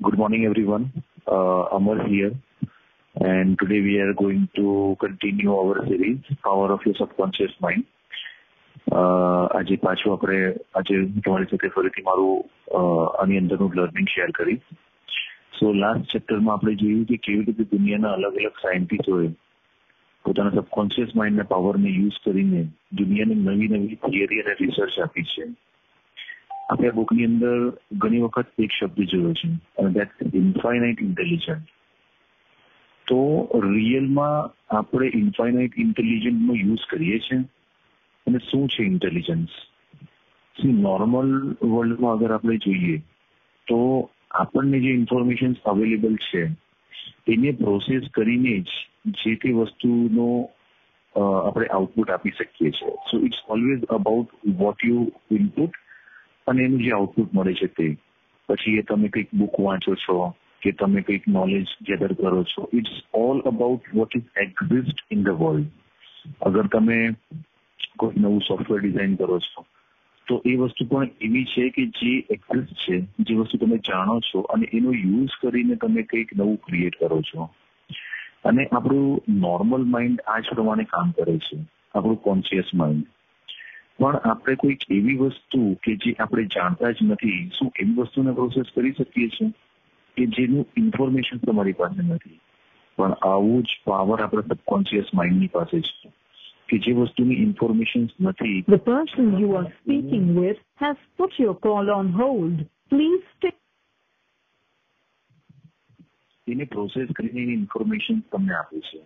Good morning, everyone. Amar here, and today we are going to continue our series, Power of Your Subconscious Mind. આજે પાછું આપણે આજે હું તમારી સાથે ફરીથી મારું આની અંદરનું લર્નિંગ શેર કરીશ સો લાસ્ટ ચેપ્ટરમાં આપણે જોયું કે કેવી રીતે દુનિયાના અલગ અલગ સાયન્ટિસ્ટોએ પોતાના સબકોન્શિયસ માઇન્ડના પાવરને યુઝ કરીને દુનિયાને નવી નવી થિયરી અને રિસર્ચ આપી છે આપણે બુકની અંદર ઘણી વખત એક શબ્દ જોયો છે. અને દેટ ઇન્ફાઇનાઇટ ઇન્ટેલિજન્ટ તો રિયલમાં આપણે ઇન્ફાઇનાઇટ ઇન્ટેલિજન્ટનો યુઝ કરીએ છીએ અને શું છે ઇન્ટેલિજન્સ નોર્મલ વર્લ્ડમાં અગર આપણે જોઈએ, તો આપણને જે ઇન્ફોર્મેશન અવેલેબલ છે, એને પ્રોસેસ કરીને જ જે તે વસ્તુનો આપણે આઉટપુટ આપી શકીએ છીએ. So it's always about what you input અને એનું જે આઉટપુટ મળે છે તે. પછી એ તમે કંઈક બુક વાંચો છો, કે તમે કંઈક નોલેજ ગેધર કરો છો it's all about what is exist in the world અગર તમે કોઈ નવું સોફ્ટવેર ડિઝાઇન કરો છો, તો એ વસ્તુ પણ એવી છે કે જે એક્ઝિસ્ટ છે, જે વસ્તુ તમે જાણો છો અને એનો યુઝ કરીને તમે કંઈક નવું ક્રિએટ કરો છો. અને આપણું નોર્મલ માઇન્ડ આ જ પ્રમાણે કામ કરે છે. આપણું કોન્શિયસ માઇન્ડ પણ આપણે કોઈક એવી વસ્તુ કે જે આપણે જાણતા જ નથી શું એવી વસ્તુને પ્રોસેસ કરી શકીએ છીએ કે જેનું ઇન્ફોર્મેશન તમારી પાસે નથી પણ આવું જ પાવર આપણા સબકોન્શિયસ માઇન્ડની પાસે છે કે જે વસ્તુની ઇન્ફોર્મેશન નથી The person you are speaking with has put your call on hold. Please stay. એને પ્રોસેસ કરીને એની ઇન્ફોર્મેશન તમને આપે છે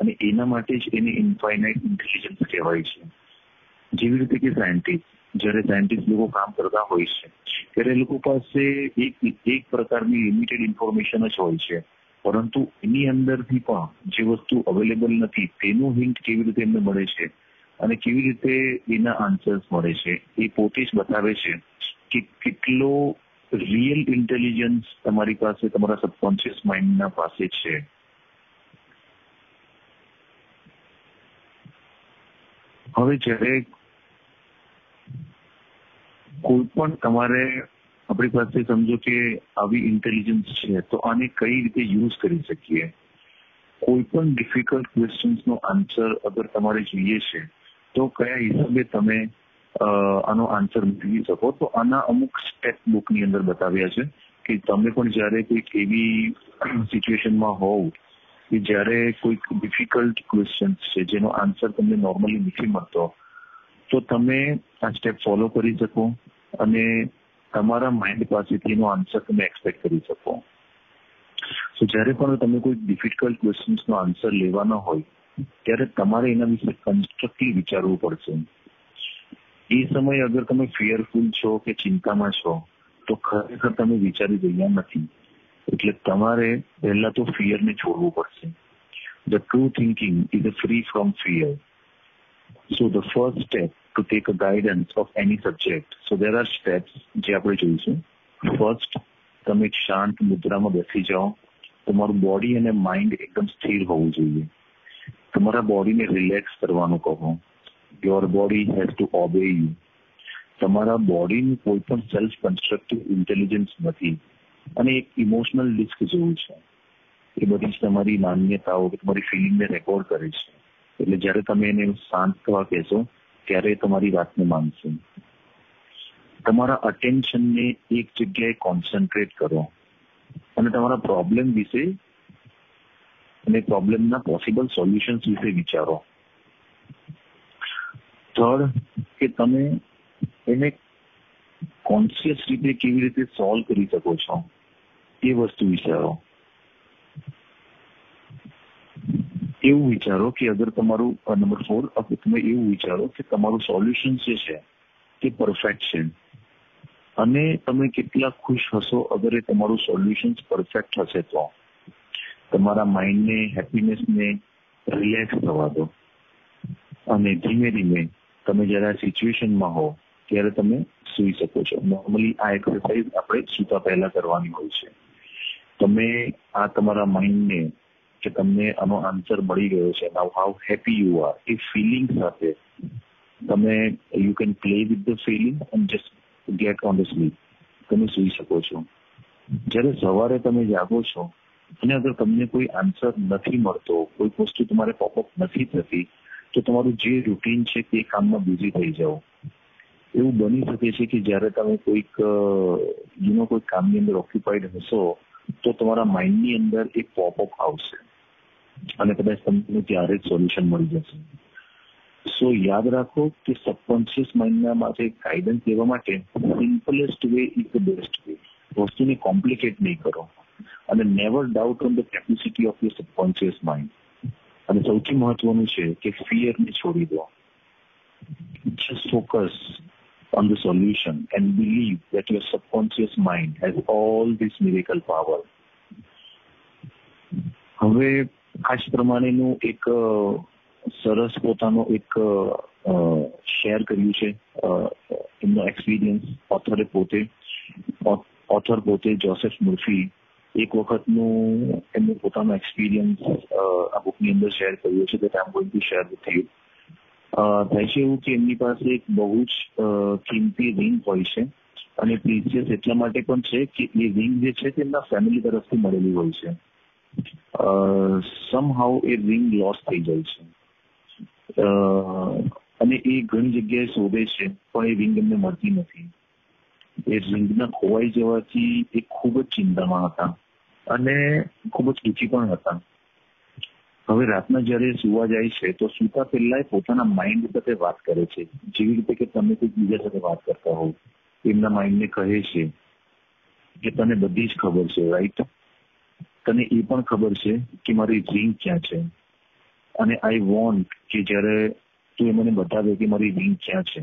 અને એના માટે જ એને ઇન્ફાઇનાઇટ ઇન્ટેલિજન્સ કહેવાય છે જેવી રીતે કે સાયન્ટિસ્ટ જ્યારે સાયન્ટિસ્ટ લોકો કામ કરતા હોય છે, ત્યારે એ લોકો પાસે એક એક પ્રકારની લિમિટેડ ઇન્ફોર્મેશન જ હોય છે. પરંતુ એની અંદરથી પણ જે વસ્તુ અવેલેબલ નથી, તેનું હિન્ટ કેવી રીતે એમને મળે છે અને કેવી રીતે એના આન્સર્સ મળે છે, એ પોતે જ બતાવે છે કે કેટલો રિયલ ઇન્ટેલિજન્સ તમારી પાસે, તમારા સબકોન્શિયસ માઇન્ડના પાસે છે. હવે જ્યારે કોઈ પણ તમારે આપણી પાસે સમજો કે આવી ઇન્ટેલિજન્સ છે, તો આને કઈ રીતે યુઝ કરી શકીએ? કોઈ પણ ડિફિકલ્ટ ક્વેશ્ચન્સનો આન્સર અગર તમારે જોઈએ છે, તો કયા હિસાબે તમે આનો આન્સર મેળવી શકો? તો આના અમુક સ્ટેપ બુકની અંદર બતાવ્યા છે કે તમે પણ જ્યારે કોઈક એવી સિચ્યુએશનમાં હોવ, કે જ્યારે કોઈક ડિફિકલ્ટ ક્વેશ્ચન્સ છે, જેનો આન્સર તમને નોર્મલી નથી મળતો, તો તમે આ સ્ટેપ ફોલો કરી શકો. અને તમારા માઇન્ડ પાસેથી એનો આન્સર તમે એક્સપેક્ટ કરી શકો. સો જ્યારે પણ તમે કોઈ ડિફિકલ્ટ ક્વેશ્ચન્સનો આન્સર લેવાનો હોય, ત્યારે તમારે એના વિશે કન્સ્ટ્રક્ટિવ વિચારવું પડશે. એ સમયે અગર તમે ફિયરફુલ છો કે ચિંતામાં છો, તો ખરેખર તમે વિચારી રહ્યા નથી. એટલે તમારે પહેલા તો ફિયરને છોડવું પડશે. The true thinking is free from fear so the first step to take a guidance of any subject. So there are steps જે આપણે જોઈશું ફર્સ્ટ તમે શાંત મુદ્રામાં બેસી જાઓ તમારું બોડી અને માઇન્ડ એકદમ સ્થિર હોવું જોઈએ તમારા બોડીને રિલેક્સ કરવાનું કહો your body has to obey you તમારા બોડીનું કોઈ પણ સેલ્ફ કન્સ્ટ્રક્ટિવ ઇન્ટેલિજન્સ નથી અને એક ઇમોશનલ ડિસ્ક જેવું છે એ બધી જ તમારી માન્યતાઓ તમારી ફિલિંગને રેકોર્ડ કરે છે એટલે જ્યારે તમે એને શાંત થવા કહેશો ત્યારે તમારી વાતને માનશે. તમારા અટેન્શનને એક જગ્યાએ કોન્સન્ટ્રેટ કરો અને તમારા પ્રોબ્લેમ વિશે અને પ્રોબ્લેમના પોસિબલ સોલ્યુશન્સ વિશે વિચારો. થર્ડ કે તમે એને કોન્શિયસ રીતે કેવી રીતે સોલ્વ કરી શકો છો એ વસ્તુ વિચારો. એવું વિચારો કે અગર તમારું નંબર ફોર તમે એવું વિચારો કે તમારું સોલ્યુશન જે છે તે પરફેક્ટ છે અને તમે કેટલા ખુશ હશો અગર એ તમારું સોલ્યુશન પરફેક્ટ હશે તો. તમારા માઇન્ડને હેપીનેસને રિલેક્સ થવા દો. અને ધીમે ધીમે તમે જ્યારે સિચ્યુએશનમાં હો, ત્યારે તમે સુઈ શકો છો. નોર્મલી આ એક્સરસાઇઝ આપણે સૂતા પહેલા કરવાની હોય છે. તમે આ તમારા માઇન્ડને કે તમને આનો આન્સર મળી ગયો છે. Now how happy you are a feeling સાથે તમે you can play with the feeling and just get on the sleep તમે સુઈ શકો છો. જ્યારે સવારે તમે જાગો છો અને અગર તમને કોઈ આન્સર નથી મળતો, કોઈ વસ્તુ તમારે પોપઅપ નથી થતી, તો તમારું જે રૂટીન છે તે કામમાં બિઝી થઈ જાઓ. એવું બની શકે છે કે જ્યારે તમે કોઈક યુનો કોઈ કામની અંદર ઓક્યુપાઈડ હશો, તો તમારા માઇન્ડની અંદર એક પોપઅપ આવશે. અને કદાચ તમને ત્યારે જ સોલ્યુશન મળી જશે સો યાદ રાખો કે સબકોન્શિયસ માઇન્ડના માટે ગાઈડન્સ લેવા માટે simplest way is the best way વસ્તુને કોમ્પ્લિકેટ નહીં કરો અને never doubt on the capacity of your subconscious mind અને સૌથી મહત્વનું છે કે ફિયરને છોડી દો just focus on the solution and believe that your subconscious mind has all this miracle power. હવે આ જ પ્રમાણેનું એક સરસ પોતાનો એક શેર કર્યું છે એમનો એક્સપિરિયન્સ ઓથરે પોતે ઓથર પોતે જોસેફ મુર્ફી એક વખતનું એમનો પોતાનો એક્સપિરિયન્સ આ બુકની અંદર શેર કર્યું છે કે I'm કોઈ બી શેર થયું. થાય છે એવું કે એમની પાસે એક બહુ જ કિંમતી રિંગ હોય છે અને પ્રિસિયસ એટલા માટે પણ છે કે એ રિંગ જે છે તે એમના ફેમિલી તરફથી મળેલી હોય છે સમહાઉ એ રિંગ લોસ થઈ જાય છે. અને એ ઘણી જગ્યાએ શોધે છે, પણ એ રિંગ એમને મળતી નથી. એ રિંગના ખોવાઈ જવાથી એ ખૂબ જ ચિંતામાં હતા અને ખૂબ જ દુઃખી પણ હતા. હવે રાતના જયારે સુવા જાય છે, તો સુતા પહેલા એ પોતાના માઇન્ડ સાથે વાત કરે છે. જેવી રીતે કે તમે કોઈ બીજા સાથે વાત કરતા હોવ, એમના માઇન્ડને કહે છે કે તને બધી જ ખબર છે રાઈટ તને એ પણ ખબર છે કે મારી ડ્રીમ ક્યાં છે? અને આઈ વોન્ટ કે જ્યારે તું મને બતાવે કે મારી ડ્રીમ ક્યાં છે?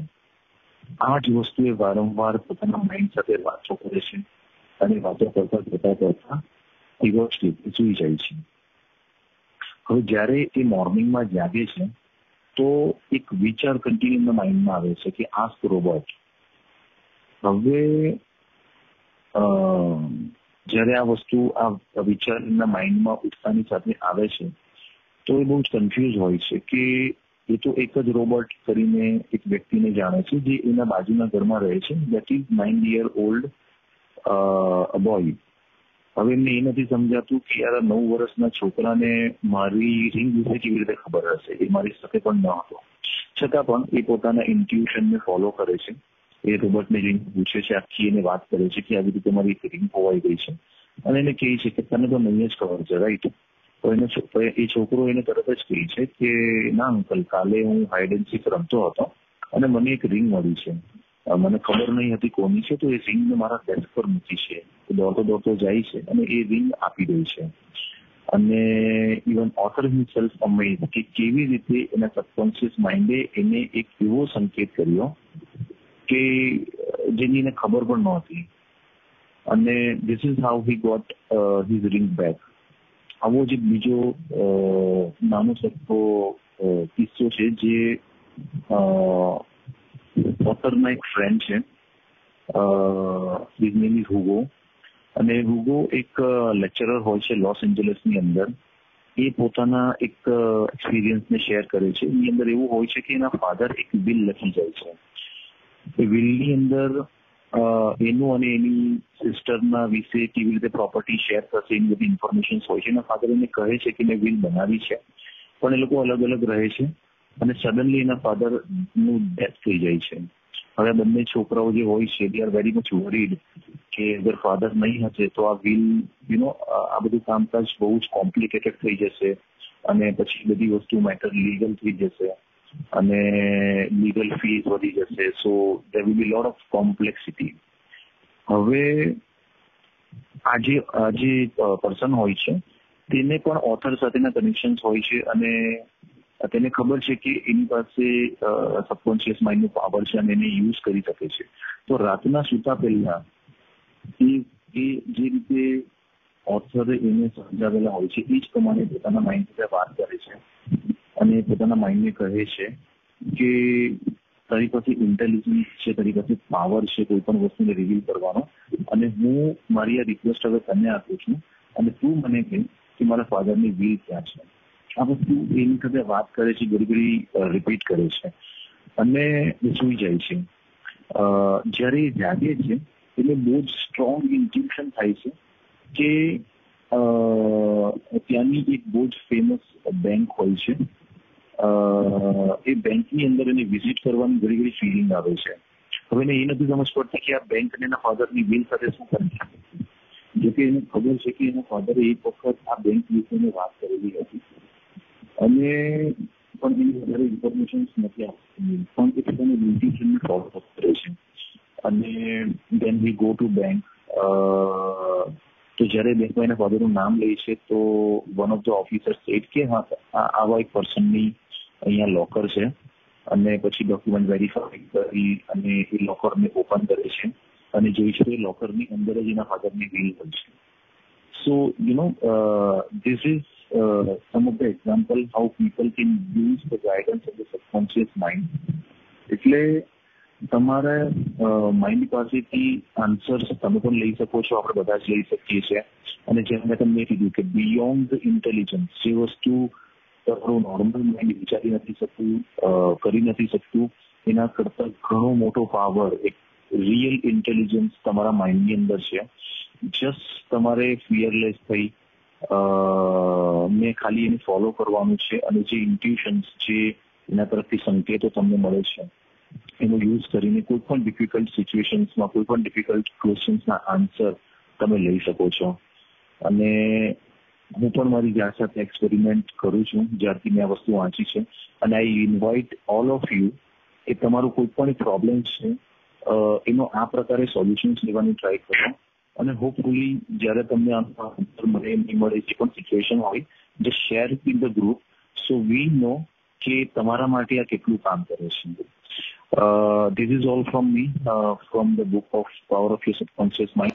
આ જ વસ્તુ એ વારંવાર પોતાના માઇન્ડ સાથે વાતો કરે છે અને વાતો કરતા કરતા કરતા ઇવોર્ડ સુઈ જાય છે. હવે જ્યારે એ મોર્નિંગમાં જાગે છે, તો એક વિચાર કન્ટિન્યુ માઇન્ડમાં આવે છે કે આસ્ક રોબોટ હવે જ્યારે આ વસ્તુ આ વિચાર એમના માઇન્ડમાં ઉઠતાની સાથે આવે છે, તો એ બહુ જ કન્ફ્યુઝ હોય છે કે એ તો એક જ રોબોટ કરીને એક વ્યક્તિને જાણે છે જે એના બાજુના ઘરમાં રહે છે. That is nine year old boy હવે એમને એ નથી સમજાતું કે યાર નવ વર્ષના છોકરાને મારી રિંગ વિશે કેવી રીતે ખબર હશે? એ મારી સાથે પણ ન હતો. છતાં પણ એ પોતાના ઇન્ટ્યુશનને ફોલો કરે છે. એ રોબોટને રિંગ પૂછે છે, આખી એને વાત કરે છે કે આવી રીતે મારી રિંગ ખોવાઈ ગઈ છે. અને એને કહે છે કે તને તો નહીં જ ખબર છે રાઈટ તો એને એ છોકરો એને તરત જ કહે છે કે, ના અંકલ કાલે હું હાઈડ એન્ડ સીક રમતો હતો અને મને એક રિંગ મળી છે. મને ખબર નહીં હતી કોની છે, તો એ રિંગ મારા ડેસ્ક પર મૂકી છે. દોડતો દોડતો જાય છે અને એ રિંગ આપી દે છે. અને ઇવન ઓથર હિમસેલ્ફ અમેઝ કે કેવી રીતે એના સબકોન્શિયસ માઇન્ડે એને એક એવો સંકેત કર્યો કે જેની એને ખબર પણ નહોતી. અને this is how he got his ring back આવો જ બીજો નાનો સરખો કિસ્સો છે જે ઓથરના એક ફ્રેન્ડ છે. હિઝ હુગો અને હુગો એક લેક્ચરર હોય છે લોસ એન્જલસની અંદર. એ પોતાના એક એક્સપિરિયન્સને શેર કરે છે. એની અંદર એવું હોય છે કે એના ફાધર એક બિલ લખી જાય છે. એ વિલની અંદર એનું અને એની સિસ્ટરના વિશે કેવી રીતે પ્રોપર્ટી શેર થશે એની બધી ઇન્ફોર્મેશન હોય છે. એના ફાધર એને કહે છે કે મેં વિલ બનાવી છે. પણ એ લોકો અલગ અલગ રહે છે અને સડનલી એના ફાધરનું ડેથ થઈ જાય છે. હવે બંને છોકરાઓ જે હોય છે they are very much worried કે અગર ફાધર નહીં હશે તો આ વિલ યુ નો આ બધું કામકાજ બહુ જ કોમ્પ્લિકેટેડ થઈ જશે અને પછી બધી વસ્તુ મેટર લીગલ થઈ જશે. અને લીગલ ફીસ વધી જશે. So there will be lot of complexity હવે આજે જે પર્સન હોય છે, તેને પણ ઓથર સાથેના કનેક્શન હોય છે અને તેને ખબર છે કે એની પાસે સબકોન્શિયસ માઇન્ડનું પાવર છે અને એને યુઝ કરી શકે છે. તો રાતના સૂતા પહેલા, એ એ જે રીતે ઓથરે એને સમજાવેલા હોય છે, એ જ પ્રમાણે પોતાના માઇન્ડ સાથે વાત કરે છે. અને પોતાના માઇન્ડને કહે છે કે તારી પાસે ઇન્ટેલિજન્સ છે, તારી પાસે પાવર છે, કોઈ પણ વસ્તુને રિવીલ કરવાનો. અને હું મારી આ રિક્વેસ્ટ હવે તને આપું છું અને તું મને કહે કે મારા ફાધરની વિલ ક્યાં છે. આ વસ્તુ એની સાથે વાત કરે છે, ઘડી ઘડી રિપીટ કરે છે. અને સુઈ જાય છે. જ્યારે એ જાગે છે, એટલે બહુ જ સ્ટ્રોંગ ઇન્ટ્યુશન થાય છે કે ત્યાંની એક બહુ જ ફેમસ બેંક હોય છે. એ બેંકની અંદર એને વિઝિટ કરવાની ઘણી ઘણી ફિલિંગ આવે છે. હવે એને એ નથી સમજ પડતી કે આ બેંક અને એના ફાધરની બિલ સાથે શું કરે જો કે એને ખબર છે કે એના ફાધરે એક વખત આ બેંક વિશે વાત કરેલી હતી. અને પણ એની વધારે ઇન્ફોર્મેશન નથી આપતી પણ એ પોતાની બ્યુટિશિયનને ફોલો કરે છે. અને then we go to bank તો જ્યારે બેંકમાં એના ફાધરનું નામ લે છે તો one of the officer said કે હા આવા એક પર્સનની અહીંયા લોકર છે અને પછી ડોક્યુમેન્ટ વેરીફાઈ કરી અને એ લોકરને ઓપન કરે છે અને જોઈ છે એ લોકરની અંદર જ એના ફાધરની બિલ હોય છે So, you know, uh, this is uh, some of the example how people can use the guidance of the. એટલે તમારા માઇન્ડ પાસેથી આન્સર્સ તમે પણ લઈ શકો છો આપણે બધા જ લઈ શકીએ છીએ અને જેમ મેં તમને કીધું કે બિયોન્ડ ઇન્ટેલિજન્સ જે વસ્તુ તમારું નોર્મલ માઇન્ડ વિચારી નથી શકતું કરી નથી શકતું. એના કરતા ઘણો મોટો પાવર એક રિયલ ઇન્ટેલિજન્સ તમારા માઇન્ડની અંદર છે. જસ્ટ તમારે ફિયરલેસ થઈ ને ખાલી એને ફોલો કરવાનું છે અને જે ઇન્ટ્યુશન્સ જે એના તરફથી સંકેતો તમને મળે છે, એનો યુઝ કરીને કોઈ પણ ડિફિકલ્ટ સિચ્યુએશન્સમાં કોઈ પણ ડિફિકલ્ટ ક્વેશ્ચન્સના આન્સર તમે લઈ શકો છો. અને હું પણ મારી જાત સાથે એક્સપેરિમેન્ટ કરું છું, જ્યારથી મેં આ વસ્તુ વાંચી છે. અને I invite all of you કે તમારું કોઈ પણ પ્રોબ્લેમ છે એનો આ પ્રકારે સોલ્યુશન્સ લેવાની ટ્રાય કરો. અને હોપફુલી જ્યારે તમને મને આન્સર મળે જે પણ સિચ્યુએશન હોય જે share in the group so we know કે તમારા માટે આ કેટલું કામ કરે છે. This is all from me from the book of power of Power subconscious mind.